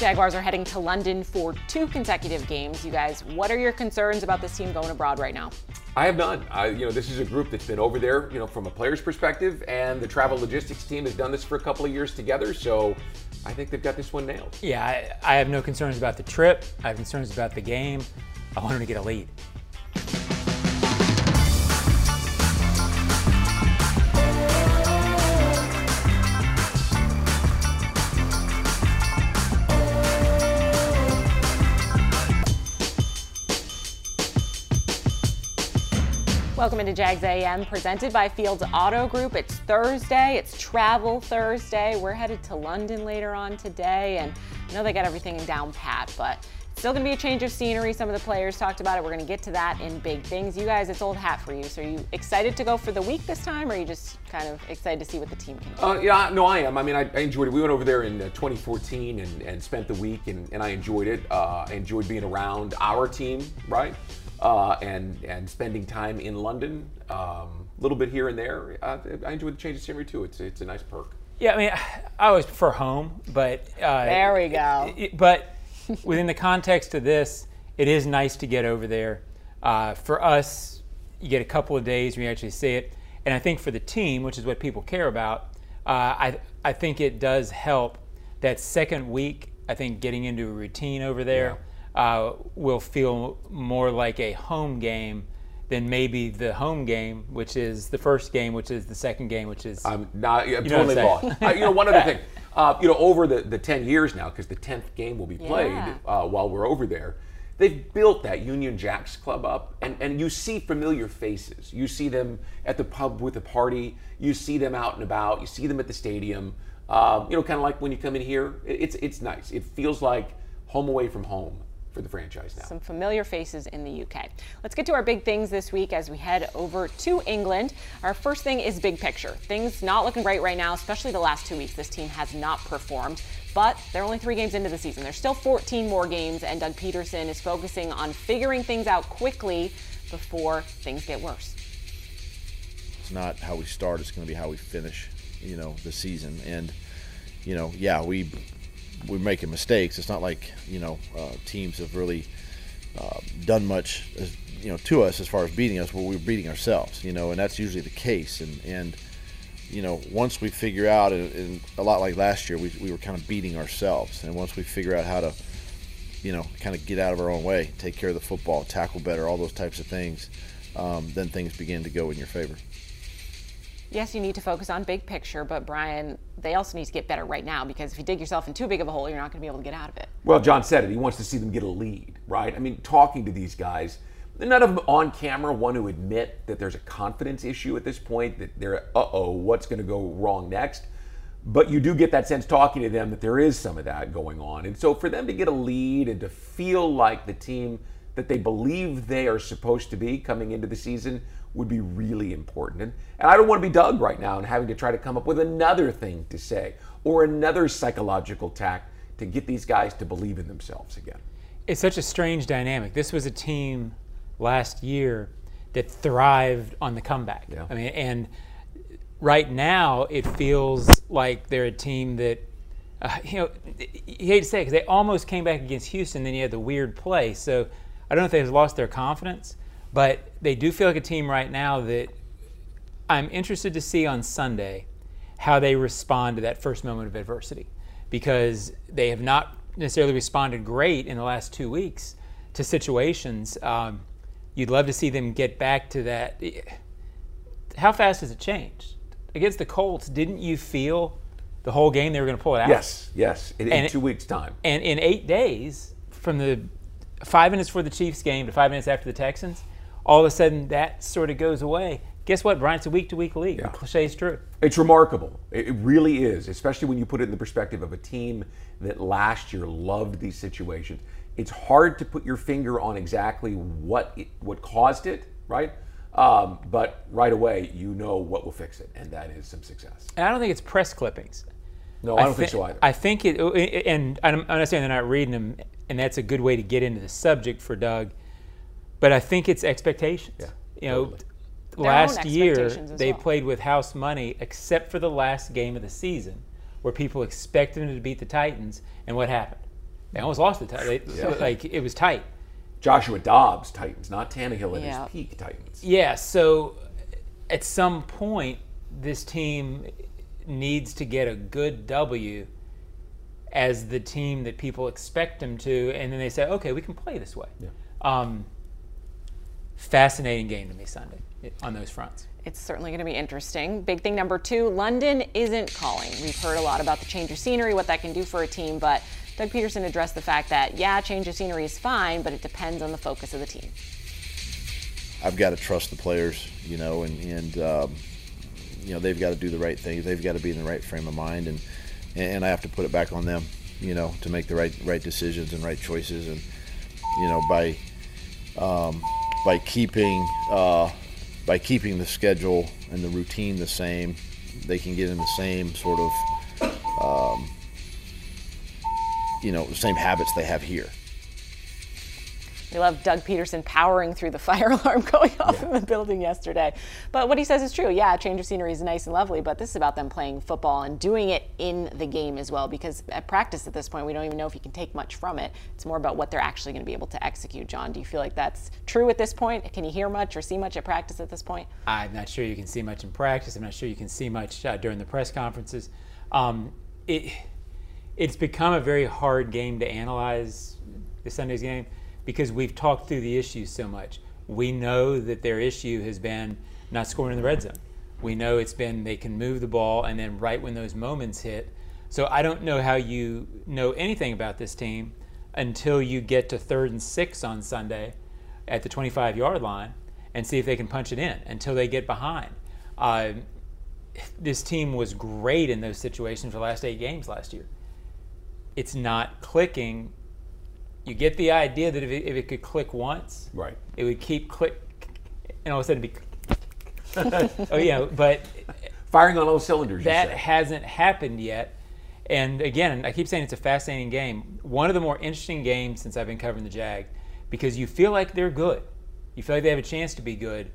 Jaguars are heading to London for two consecutive games. You guys, what are your concerns about this team going abroad right now? I have none. I, you know, this is a group that's been over there, you know, from a player's perspective, and the travel logistics team has done this for a couple of years together. So I think they've got this one nailed. Yeah, I, I have no concerns about the trip. I have concerns about the game. I want them to get a lead. Welcome into Jags AM, presented by Fields Auto Group. It's Thursday, it's Travel Thursday. We're headed to London later on today, and I know they got everything down pat, but still going to be a change of scenery. Some of the players talked about it. We're going to get to that in big things. You guys, it's old hat for you. So are you excited to go for the week this time, or are you just kind of excited to see what the team can do? Uh, yeah, no, I am. I mean, I, I, enjoyed it. We went over there in uh, 2014 and, and spent the week, and, and I enjoyed it. Uh, I enjoyed being around our team, right? Uh, and and spending time in London, a um, little bit here and there. Uh, I enjoy the change of scenery too. It's it's a nice perk. Yeah, I mean, I always prefer home, but uh, there we go. It, but within the context of this, it is nice to get over there. Uh, for us, you get a couple of days where you actually see it, and I think for the team, which is what people care about, uh, I I think it does help that second week. I think getting into a routine over there. Yeah uh, will feel more like a home game than maybe the home game, which is the first game, which is the second game, which is. I'm not. I'm totally bought. uh, you know, one other thing. Uh, you know, over the, the 10 years now, because the 10th game will be played yeah. uh, while we're over there, they've built that Union Jax club up, and, and you see familiar faces. You see them at the pub with the party, you see them out and about, you see them at the stadium. Uh, you know, kind of like when you come in here, it's, it's nice. It feels like home away from home for the franchise now. Some familiar faces in the UK. Let's get to our big things this week as we head over to England. Our first thing is big picture. Things not looking great right now, especially the last two weeks. This team has not performed, but they're only three games into the season. There's still 14 more games, and Doug Pederson is focusing on figuring things out quickly before things get worse. It's not how we start, it's going to be how we finish, you know, the season. And, you know, yeah, we we're making mistakes. It's not like you know uh, teams have really uh, done much, as, you know, to us as far as beating us. Well, we're beating ourselves, you know, and that's usually the case. And and you know, once we figure out, and, and a lot like last year, we we were kind of beating ourselves. And once we figure out how to, you know, kind of get out of our own way, take care of the football, tackle better, all those types of things, um, then things begin to go in your favor yes, you need to focus on big picture, but Brian, they also need to get better right now because if you dig yourself in too big of a hole, you're not going to be able to get out of it. Well, John said it. He wants to see them get a lead, right? I mean, talking to these guys, none of them on camera want to admit that there's a confidence issue at this point, that they're, uh oh, what's going to go wrong next? But you do get that sense talking to them that there is some of that going on. And so for them to get a lead and to feel like the team that they believe they are supposed to be coming into the season would be really important. And, and I don't want to be Doug right now and having to try to come up with another thing to say or another psychological tact to get these guys to believe in themselves again. It's such a strange dynamic. This was a team last year that thrived on the comeback. Yeah. I mean, and right now it feels like they're a team that, uh, you know, you hate to say it because they almost came back against Houston, then you had the weird play. So I don't know if they've lost their confidence, but they do feel like a team right now that I'm interested to see on Sunday how they respond to that first moment of adversity because they have not necessarily responded great in the last two weeks to situations. Um, you'd love to see them get back to that. How fast has it changed? Against the Colts, didn't you feel the whole game they were going to pull it out? Yes, yes, in, in two weeks' time. And in eight days, from the five minutes for the Chiefs game to five minutes after the Texans, all of a sudden that sort of goes away. Guess what, Brian? It's a week to week league. Yeah. The cliche is true. It's remarkable. It really is, especially when you put it in the perspective of a team that last year loved these situations. It's hard to put your finger on exactly what it, what caused it, right? Um, but right away, you know what will fix it, and that is some success. And I don't think it's press clippings. No, I don't I think so either. I think it, and I'm not saying they're not reading them, and that's a good way to get into the subject for Doug. But I think it's expectations. Yeah, you know, totally. last year they well. played with house money, except for the last game of the season, where people expected them to beat the Titans, and what happened? They almost lost the title. Yeah. Like it was tight. Joshua Dobbs Titans, not Tannehill at yeah. his peak Titans. Yeah. So at some point, this team needs to get a good W as the team that people expect them to, and then they say, okay, we can play this way. Yeah. Um, fascinating game to me Sunday on those fronts. It's certainly going to be interesting. Big thing number two London isn't calling. We've heard a lot about the change of scenery, what that can do for a team, but Doug Pederson addressed the fact that, yeah, change of scenery is fine, but it depends on the focus of the team. I've got to trust the players, you know, and, and um, you know, they've got to do the right things. They've got to be in the right frame of mind, and and I have to put it back on them, you know, to make the right right decisions and right choices, and you know, by um, by keeping uh, by keeping the schedule and the routine the same, they can get in the same sort of, um, you know, the same habits they have here. We love Doug Pederson powering through the fire alarm going off yeah. in the building yesterday. But what he says is true. Yeah, change of scenery is nice and lovely, but this is about them playing football and doing it in the game as well. Because at practice at this point, we don't even know if you can take much from it. It's more about what they're actually going to be able to execute. John, do you feel like that's true at this point? Can you hear much or see much at practice at this point? I'm not sure you can see much in practice. I'm not sure you can see much uh, during the press conferences. Um, it, it's become a very hard game to analyze the Sunday's game because we've talked through the issues so much. We know that their issue has been not scoring in the red zone. We know it's been they can move the ball and then right when those moments hit. So I don't know how you know anything about this team until you get to third and six on Sunday at the 25 yard line and see if they can punch it in until they get behind. Uh, this team was great in those situations for the last eight games last year. It's not clicking you get the idea that if it, if it could click once, right, it would keep click, and all of a sudden it'd be. oh yeah, but firing on all cylinders. That hasn't happened yet. And again, I keep saying it's a fascinating game. One of the more interesting games since I've been covering the Jag, because you feel like they're good. You feel like they have a chance to be good.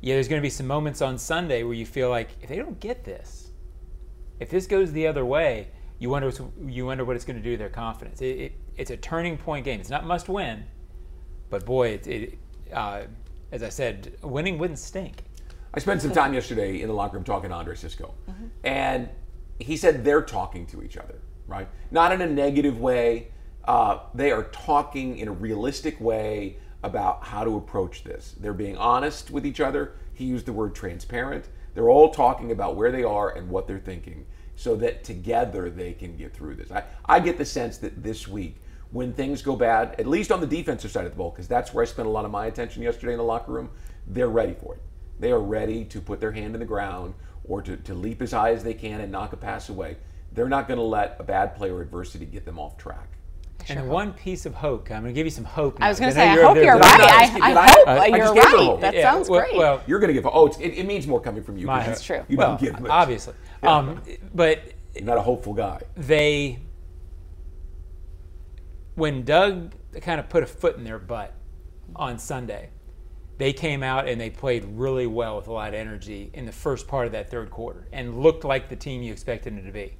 Yeah, there's going to be some moments on Sunday where you feel like if they don't get this, if this goes the other way, you wonder you wonder what it's going to do to their confidence. It, it, it's a turning point game. It's not must win, but boy, it, it uh, as I said, winning wouldn't stink. I spent some time yesterday in the locker room talking to Andre Cisco, mm-hmm. and he said they're talking to each other, right? Not in a negative way. Uh, they are talking in a realistic way about how to approach this. They're being honest with each other. He used the word transparent. They're all talking about where they are and what they're thinking so that together they can get through this. I, I get the sense that this week, when things go bad, at least on the defensive side of the ball, because that's where I spent a lot of my attention yesterday in the locker room, they're ready for it. They are ready to put their hand in the ground or to, to leap as high as they can and knock a pass away. They're not going to let a bad play or adversity get them off track. And sure one piece of hope. I'm going to give you some hope. Now. I was going to say, I hope you're right. I, I, I, hope uh, you're right. That yeah, sounds well, great. Well, you're going to give. Oh, it, it, means more coming from you. That's true. You well, don't give much. Obviously, yeah. um, but you're not a hopeful guy. They, when Doug kind of put a foot in their butt on Sunday, they came out and they played really well with a lot of energy in the first part of that third quarter and looked like the team you expected them to be.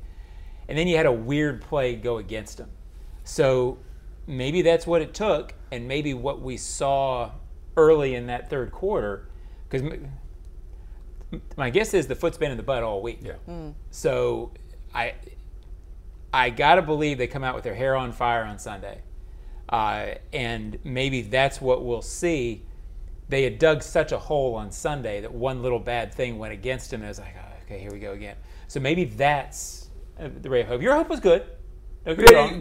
And then you had a weird play go against them. So maybe that's what it took, and maybe what we saw early in that third quarter, because my guess is the foot's been in the butt all week. Yeah. Mm. So I I gotta believe they come out with their hair on fire on Sunday, uh, and maybe that's what we'll see. They had dug such a hole on Sunday that one little bad thing went against them, and it was like, oh, okay, here we go again. So maybe that's uh, the ray of hope. Your hope was good.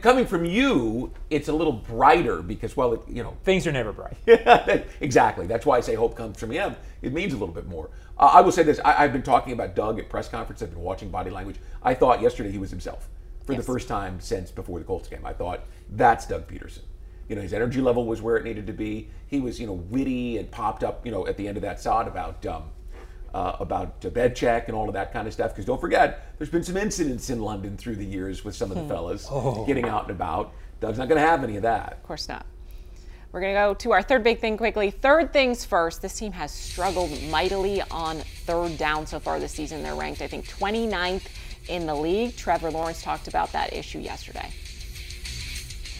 Coming from you, it's a little brighter because, well, it, you know, things are never bright. Exactly. That's why I say hope comes from him. It means a little bit more. Uh, I will say this: I, have been talking about Doug at press conference. I've been watching body language. I thought yesterday he was himself for yes. the first time since before the Colts game. I thought that's Doug Pederson. You know, his energy level was where it needed to be. He was, you know, witty and popped up, you know, at the end of that sod about um, uh, about bed check and all of that kind of stuff. Because don't forget, there's been some incidents in London through the years with some of the hmm. fellas oh. getting out and about. Doug's not going to have any of that. Of course not. We're going to go to our third big thing quickly. Third things first. This team has struggled mightily on third down so far this season. They're ranked, I think, 29th in the league. Trevor Lawrence talked about that issue yesterday.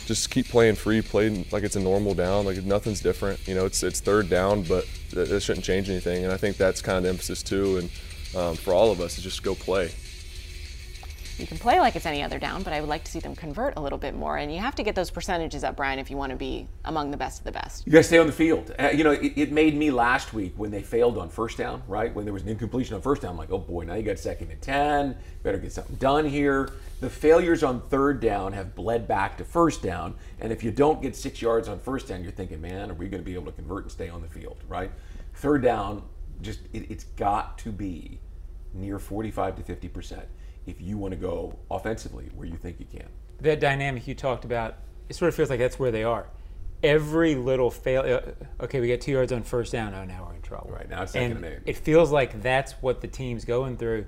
just keep playing free, play like it's a normal down, like nothing's different. You know, it's it's third down, but it shouldn't change anything. And I think that's kind of emphasis too. And um, for all of us, is just go play you can play like it's any other down, but I would like to see them convert a little bit more. And you have to get those percentages up, Brian, if you want to be among the best of the best. You got to stay on the field. Uh, you know, it, it, made me last week when they failed on first down, right? When there was an incompletion on first down, I'm like, oh boy, now you got second and 10. Better get something done here. The failures on third down have bled back to first down. And if you don't get six yards on first down, you're thinking, man, are we going to be able to convert and stay on the field, right? Third down, just it, it's got to be near 45 to 50 percent if you want to go offensively where you think you can. That dynamic you talked about, it sort of feels like that's where they are. Every little fail, uh, okay, we got two yards on first down. Oh, now we're in trouble. Right now, it's second and, and eight. It feels like that's what the team's going through.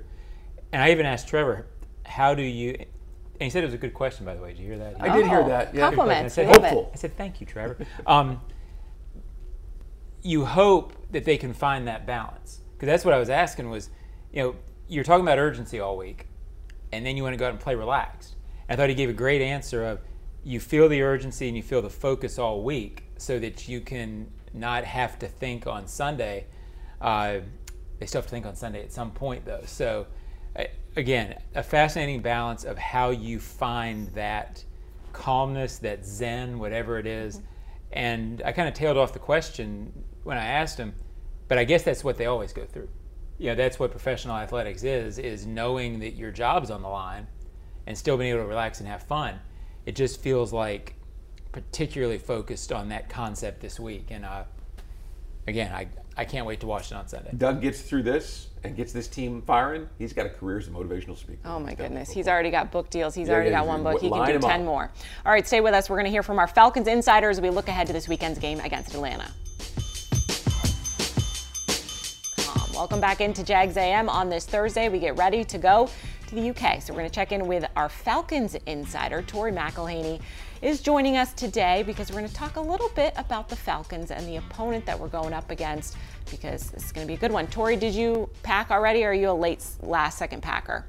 And I even asked Trevor, how do you? And he said it was a good question, by the way. Did you hear that? I did hear that. Yeah. Compliments. I said, hopeful. I said, thank you, Trevor. Um, you hope that they can find that balance because that's what I was asking was, you know, you're talking about urgency all week and then you want to go out and play relaxed. I thought he gave a great answer of you feel the urgency and you feel the focus all week so that you can not have to think on Sunday. Uh, they still have to think on Sunday at some point, though. So, again, a fascinating balance of how you find that calmness, that zen, whatever it is. And I kind of tailed off the question when I asked him, but I guess that's what they always go through you know that's what professional athletics is is knowing that your job's on the line and still being able to relax and have fun. It just feels like particularly focused on that concept this week. And uh, again I, I can't wait to watch it on sunday. Doug gets through this and gets this team firing. He's got a career as a motivational speaker. Oh my goodness. he's already got book deals. He's yeah, already got one book. He can do 10 up. more. All right stay with us. We're going to hear from our falcons insiders. As we look ahead to this weekend's game against atlanta Welcome back into Jags AM on this Thursday. We get ready to go to the UK. So we're going to check in with our Falcons insider, Tori McElhaney, is joining us today because we're going to talk a little bit about the Falcons and the opponent that we're going up against because this is going to be a good one. Tori, did you pack already or are you a late last second packer?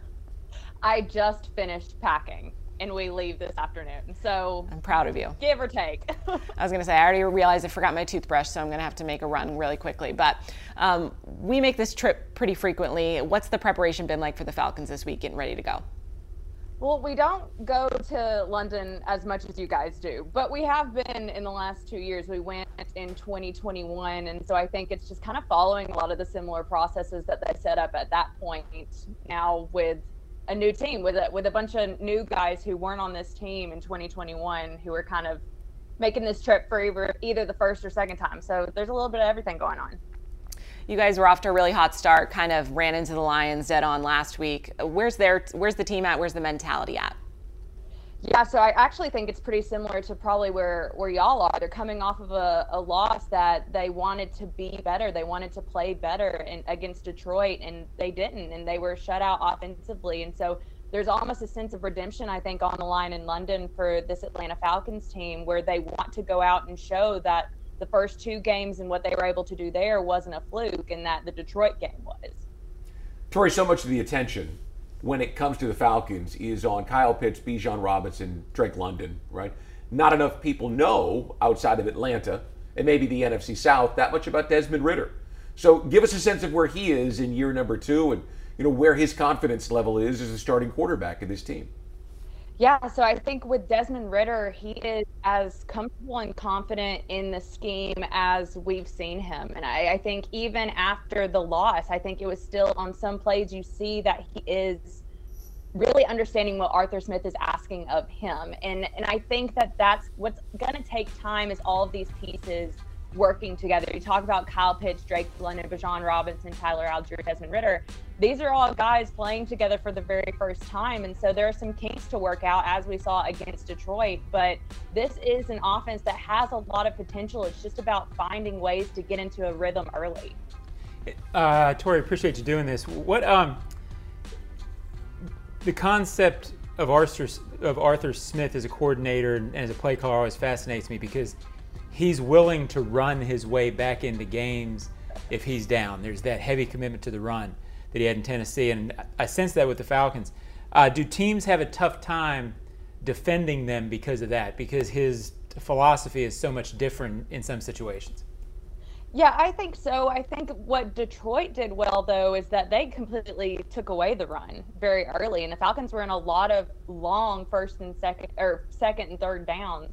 I just finished packing and we leave this afternoon. So I'm proud of you. Give or take. I was going to say, I already realized I forgot my toothbrush, so I'm going to have to make a run really quickly. But um, we make this trip pretty frequently. What's the preparation been like for the Falcons this week, getting ready to go? Well, we don't go to London as much as you guys do, but we have been in the last two years. We went in 2021, and so I think it's just kind of following a lot of the similar processes that they set up at that point. Now with a new team with a with a bunch of new guys who weren't on this team in 2021 who are kind of making this trip for either either the first or second time. So there's a little bit of everything going on. You guys were off to a really hot start, kind of ran into the Lions dead on last week. Where's their where's the team at? Where's the mentality at? Yeah, so I actually think it's pretty similar to probably where where y'all are. They're coming off of a, a loss that they wanted to be better. They wanted to play better in, against Detroit, and they didn't, and they were shut out offensively. And so there's almost a sense of redemption, I think, on the line in London for this Atlanta Falcons team, where they want to go out and show that the first two games and what they were able to do there wasn't a fluke, and that the Detroit game was. Tori, so much of the attention when it comes to the Falcons is on Kyle Pitts, Bijan Robinson, Drake London, right? Not enough people know outside of Atlanta and maybe the NFC South that much about Desmond Ridder. So give us a sense of where he is in year number two and you know where his confidence level is as a starting quarterback of this team. Yeah, so I think with Desmond Ridder, he is as comfortable and confident in the scheme as we've seen him. And I, I, think even after the loss, I think it was still on some plays you see that he is really understanding what Arthur Smith is asking of him. And and I think that that's what's going to take time is all of these pieces – working together. You talk about Kyle Pitts, Drake London, Bijan Robinson, Tyler Allgeier, Desmond Ridder. These are all guys playing together for the very first time. And so there are some kinks to work out as we saw against Detroit. But this is an offense that has a lot of potential. It's just about finding ways to get into a rhythm early. Uh, Tori, appreciate you doing this. What um, the concept of Arthur of Arthur Smith as a coordinator and as a play caller always fascinates me because he's willing to run his way back into games if he's down. There's that heavy commitment to the run that he had in Tennessee, and I sense that with the Falcons. Uh, do teams have a tough time defending them because of that, because his philosophy is so much different in some situations. Yeah, I think so. I think what Detroit did well, though, is that they completely took away the run very early, and the Falcons were in a lot of long first and second, or second and third downs,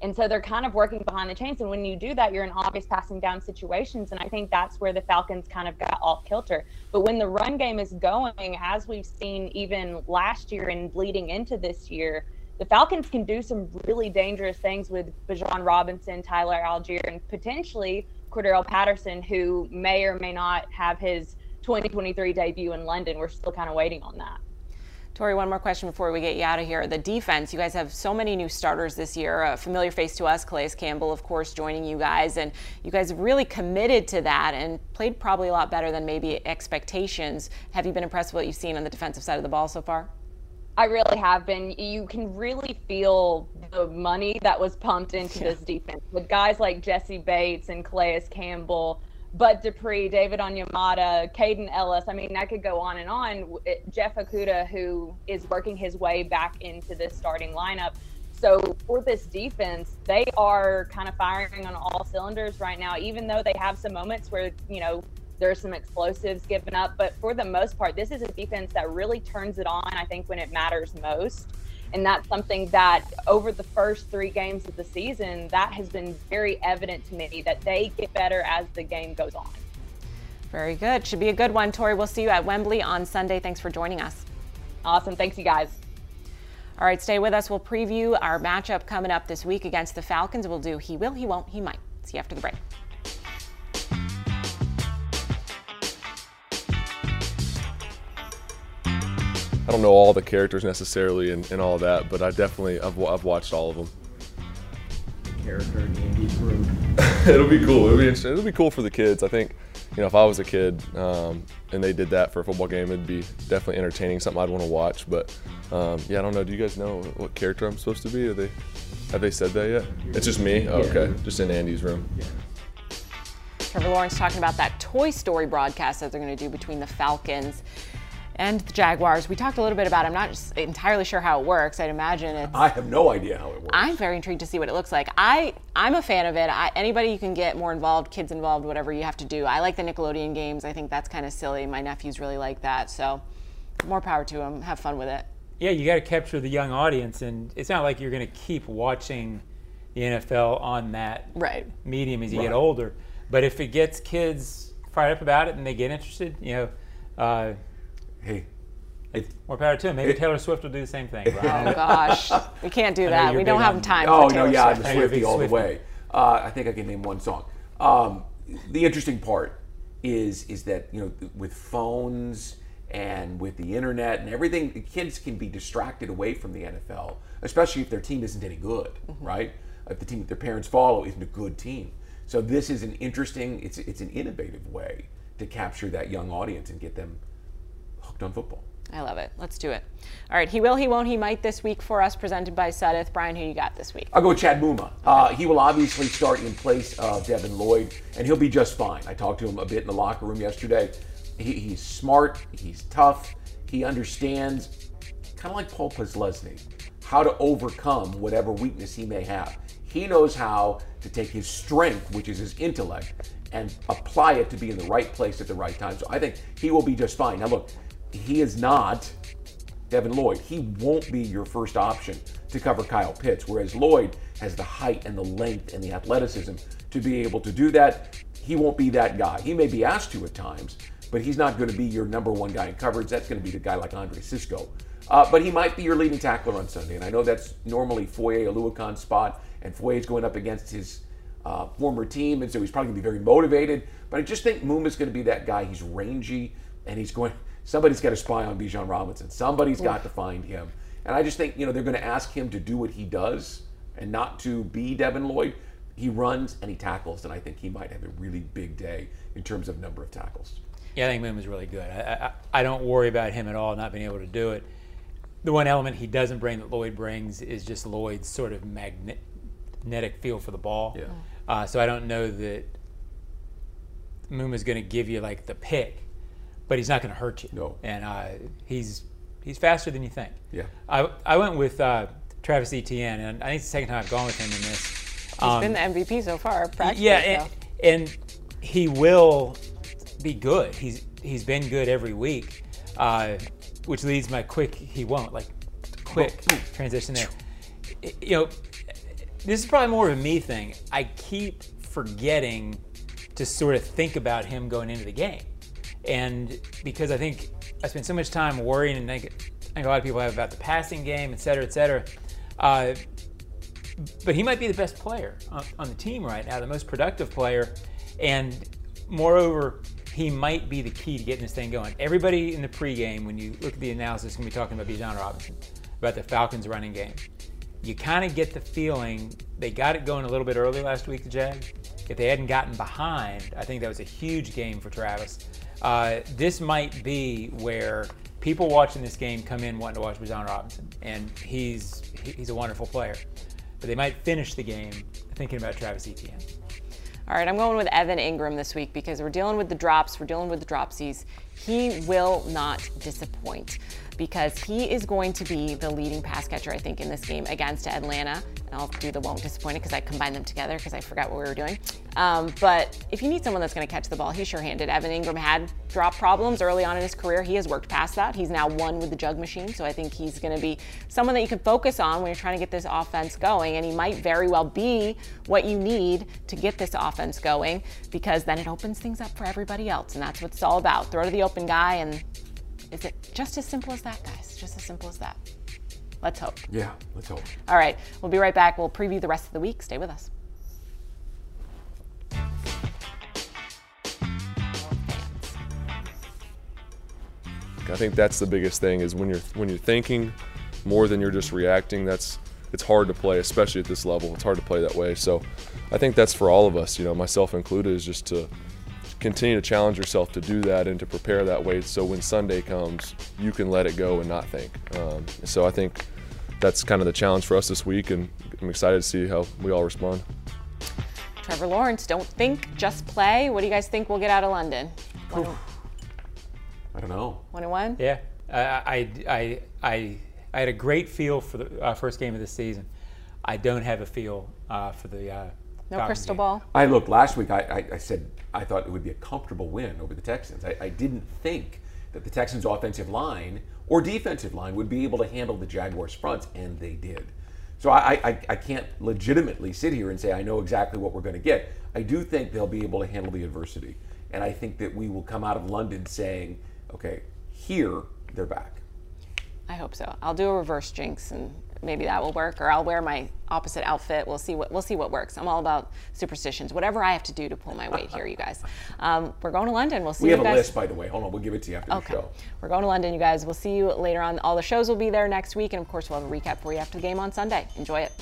and so they're kind of working behind the chains. And when you do that, you're in obvious passing down situations, and I think that's where the Falcons kind of got off kilter. But when the run game is going, as we've seen even last year and leading into this year, the Falcons can do some really dangerous things with Bijan Robinson, Tyler Allgeier, and potentially Cordarrelle Patterson, who may or may not have his 2023 debut in London. We're still kind of waiting on that. Tori, one more question before we get you out of here. The defense, you guys have so many new starters this year. A familiar face to us, Calais Campbell, of course, joining you guys. And you guys have really committed to that and played probably a lot better than maybe expectations. Have you been impressed with what you've seen on the defensive side of the ball so far? I really have been. You can really feel the money that was pumped into yeah. this defense with guys like Jessie Bates and Calais Campbell, Bud Dupree, David Onyemata, Kaden Elliss. I mean, I could go on and on. Jeff Okudah, who is working his way back into this starting lineup. So for this defense, they are kind of firing on all cylinders right now, even though they have some moments where, you know, there's some explosives given up, but for the most part, this is a defense that really turns it on, I think, when it matters most. And that's something that over the first three games of the season, that has been very evident to me that they get better as the game goes on. Very good. Should be a good one, Tori. We'll see you at Wembley on Sunday. Thanks for joining us. Awesome. Thanks, you guys. All right, stay with us. We'll preview our matchup coming up this week against the Falcons. We'll do he will, he won't, he might. See you after the break. I don't know all the characters necessarily and, and all that, but I definitely I've, I've watched all of them. Character in Andy's. It'll be cool. It'll be interesting. It'll be cool for the kids. I think, you know, if I was a kid um, and they did that for a football game, it'd be definitely entertaining, something I'd want to watch. But um, yeah, I don't know. Do you guys know what character I'm supposed to be? Are they have they said that yet? It's just me. Oh, okay, just in Andy's room. Yeah. Trevor Lawrence talking about that Toy Story broadcast that they're going to do between the Falcons and the Jaguars. We talked a little bit about. It. I'm not entirely sure how it works. I'd imagine it's. I have no idea how it works. I'm very intrigued to see what it looks like. I I'm a fan of it. I, anybody you can get more involved, kids involved, whatever you have to do. I like the Nickelodeon games. I think that's kind of silly. My nephews really like that. So, more power to them. Have fun with it. Yeah, you got to capture the young audience, and it's not like you're going to keep watching the NFL on that right. medium as you right. get older. But if it gets kids fired up about it and they get interested, you know. Uh, hey, it, more power to him. Maybe it, Taylor Swift will do the same thing. Right? oh gosh, we can't do that. We don't have time. Oh no, yeah, Swift. I'm a Swifty all the way. Uh, I think I can name one song. Um, the interesting part is is that you know with phones and with the internet and everything, kids can be distracted away from the NFL, especially if their team isn't any good, mm-hmm. right? If the team that their parents follow isn't a good team. So this is an interesting, it's it's an innovative way to capture that young audience and get them hooked on football. I love it. Let's do it. All right, he will, he won't, he might this week for us, presented by Sudeth. Brian, who you got this week? I'll go with Chad Muma. Uh, he will obviously start in place of Devin Lloyd, and he'll be just fine. I talked to him a bit in the locker room yesterday. He, he's smart, he's tough, he understands, kind of like Paul Posluszny, how to overcome whatever weakness he may have. He knows how to take his strength, which is his intellect, and apply it to be in the right place at the right time. So I think he will be just fine. Now, look, he is not Devin Lloyd. He won't be your first option to cover Kyle Pitts, whereas Lloyd has the height and the length and the athleticism to be able to do that. He won't be that guy. He may be asked to at times, but he's not going to be your number one guy in coverage. That's going to be the guy like Andre Cisco. Uh, but he might be your leading tackler on Sunday. And I know that's normally Foye Oluokun's spot, and Foye's going up against his uh, former team, and so he's probably going to be very motivated. But I just think Muma's going to be that guy. He's rangy, and he's going – somebody's got to spy on Bijan Robinson. Somebody's got to find him. And I just think, you know, they're going to ask him to do what he does and not to be Devin Lloyd. He runs and he tackles, and I think he might have a really big day in terms of number of tackles. Yeah, I think Moon is really good. I, I, I don't worry about him at all not being able to do it. The one element he doesn't bring that Lloyd brings is just Lloyd's sort of magnetic feel for the ball. Yeah. Uh, so I don't know that Moon is going to give you like the pick but he's not going to hurt you. No. And uh, he's he's faster than you think. Yeah. I, I went with uh, Travis Etienne, and I think it's the second time I've gone with him in this. He's um, been the MVP so far. Practically. Yeah, and, and, he will be good. He's he's been good every week, uh, which leads my quick. He won't like quick transition there. You know, this is probably more of a me thing. I keep forgetting to sort of think about him going into the game, and because I think I spend so much time worrying, and I think, a lot of people have about the passing game, et cetera, et cetera. Uh, but he might be the best player on, on, the team right now, the most productive player, and moreover, he might be the key to getting this thing going. Everybody in the pregame, when you look at the analysis, is going to be talking about Bijan Robinson, about the Falcons' running game. You kind of get the feeling they got it going a little bit early last week, the Jag. If they hadn't gotten behind, I think that was a huge game for Travis. Uh, this might be where people watching this game come in wanting to watch Bijan Robinson, and he's he's a wonderful player. But they might finish the game thinking about Travis Etienne. All right, I'm going with Evan Engram this week because we're dealing with the drops, we're dealing with the dropsies. He will not disappoint because he is going to be the leading pass catcher, I think, in this game against Atlanta. And I'll do the won't disappoint because I combined them together because I forgot what we were doing. Um, but if you need someone that's going to catch the ball, he's sure-handed. Evan Engram had drop problems early on in his career. He has worked past that. He's now one with the jug machine, so I think he's going to be someone that you can focus on when you're trying to get this offense going. And he might very well be what you need to get this offense going because then it opens things up for everybody else, and that's what it's all about. Throw to the open guy and is it just as simple as that, guys? Just as simple as that. Let's hope. Yeah, let's hope. All right, we'll be right back. We'll preview the rest of the week. Stay with us. I think that's the biggest thing is when you're when you're thinking more than you're just reacting. That's it's hard to play, especially at this level. It's hard to play that way. So I think that's for all of us, you know, myself included, is just to continue to challenge yourself to do that and to prepare that way so when Sunday comes, you can let it go and not think. Um, so I think that's kind of the challenge for us this week, and I'm excited to see how we all respond. Trevor Lawrence, don't think, just play. What do you guys think we'll get out of London? One, I don't know. One and one? Yeah. I, I, I, I had a great feel for the uh, first game of the season. I don't have a feel uh, for the uh, no crystal ball. I looked last week. I, I, I, said I thought it would be a comfortable win over the Texans. I, I, didn't think that the Texans' offensive line or defensive line would be able to handle the Jaguars' fronts, and they did. So I, I, I can't legitimately sit here and say I know exactly what we're going to get. I do think they'll be able to handle the adversity, and I think that we will come out of London saying, okay, here they're back. I hope so. I'll do a reverse jinx and maybe that will work or I'll wear my opposite outfit. We'll see what we'll see what works. I'm all about superstitions. Whatever I have to do to pull my weight here, you guys. Um, we're going to London. We'll see. You. We have a list, by the way. Hold on, we'll give it to you after okay. the show. We're going to London, you guys. We'll see you later on. All the shows will be there next week, and of course, we'll have a recap for you after the game on Sunday. Enjoy it.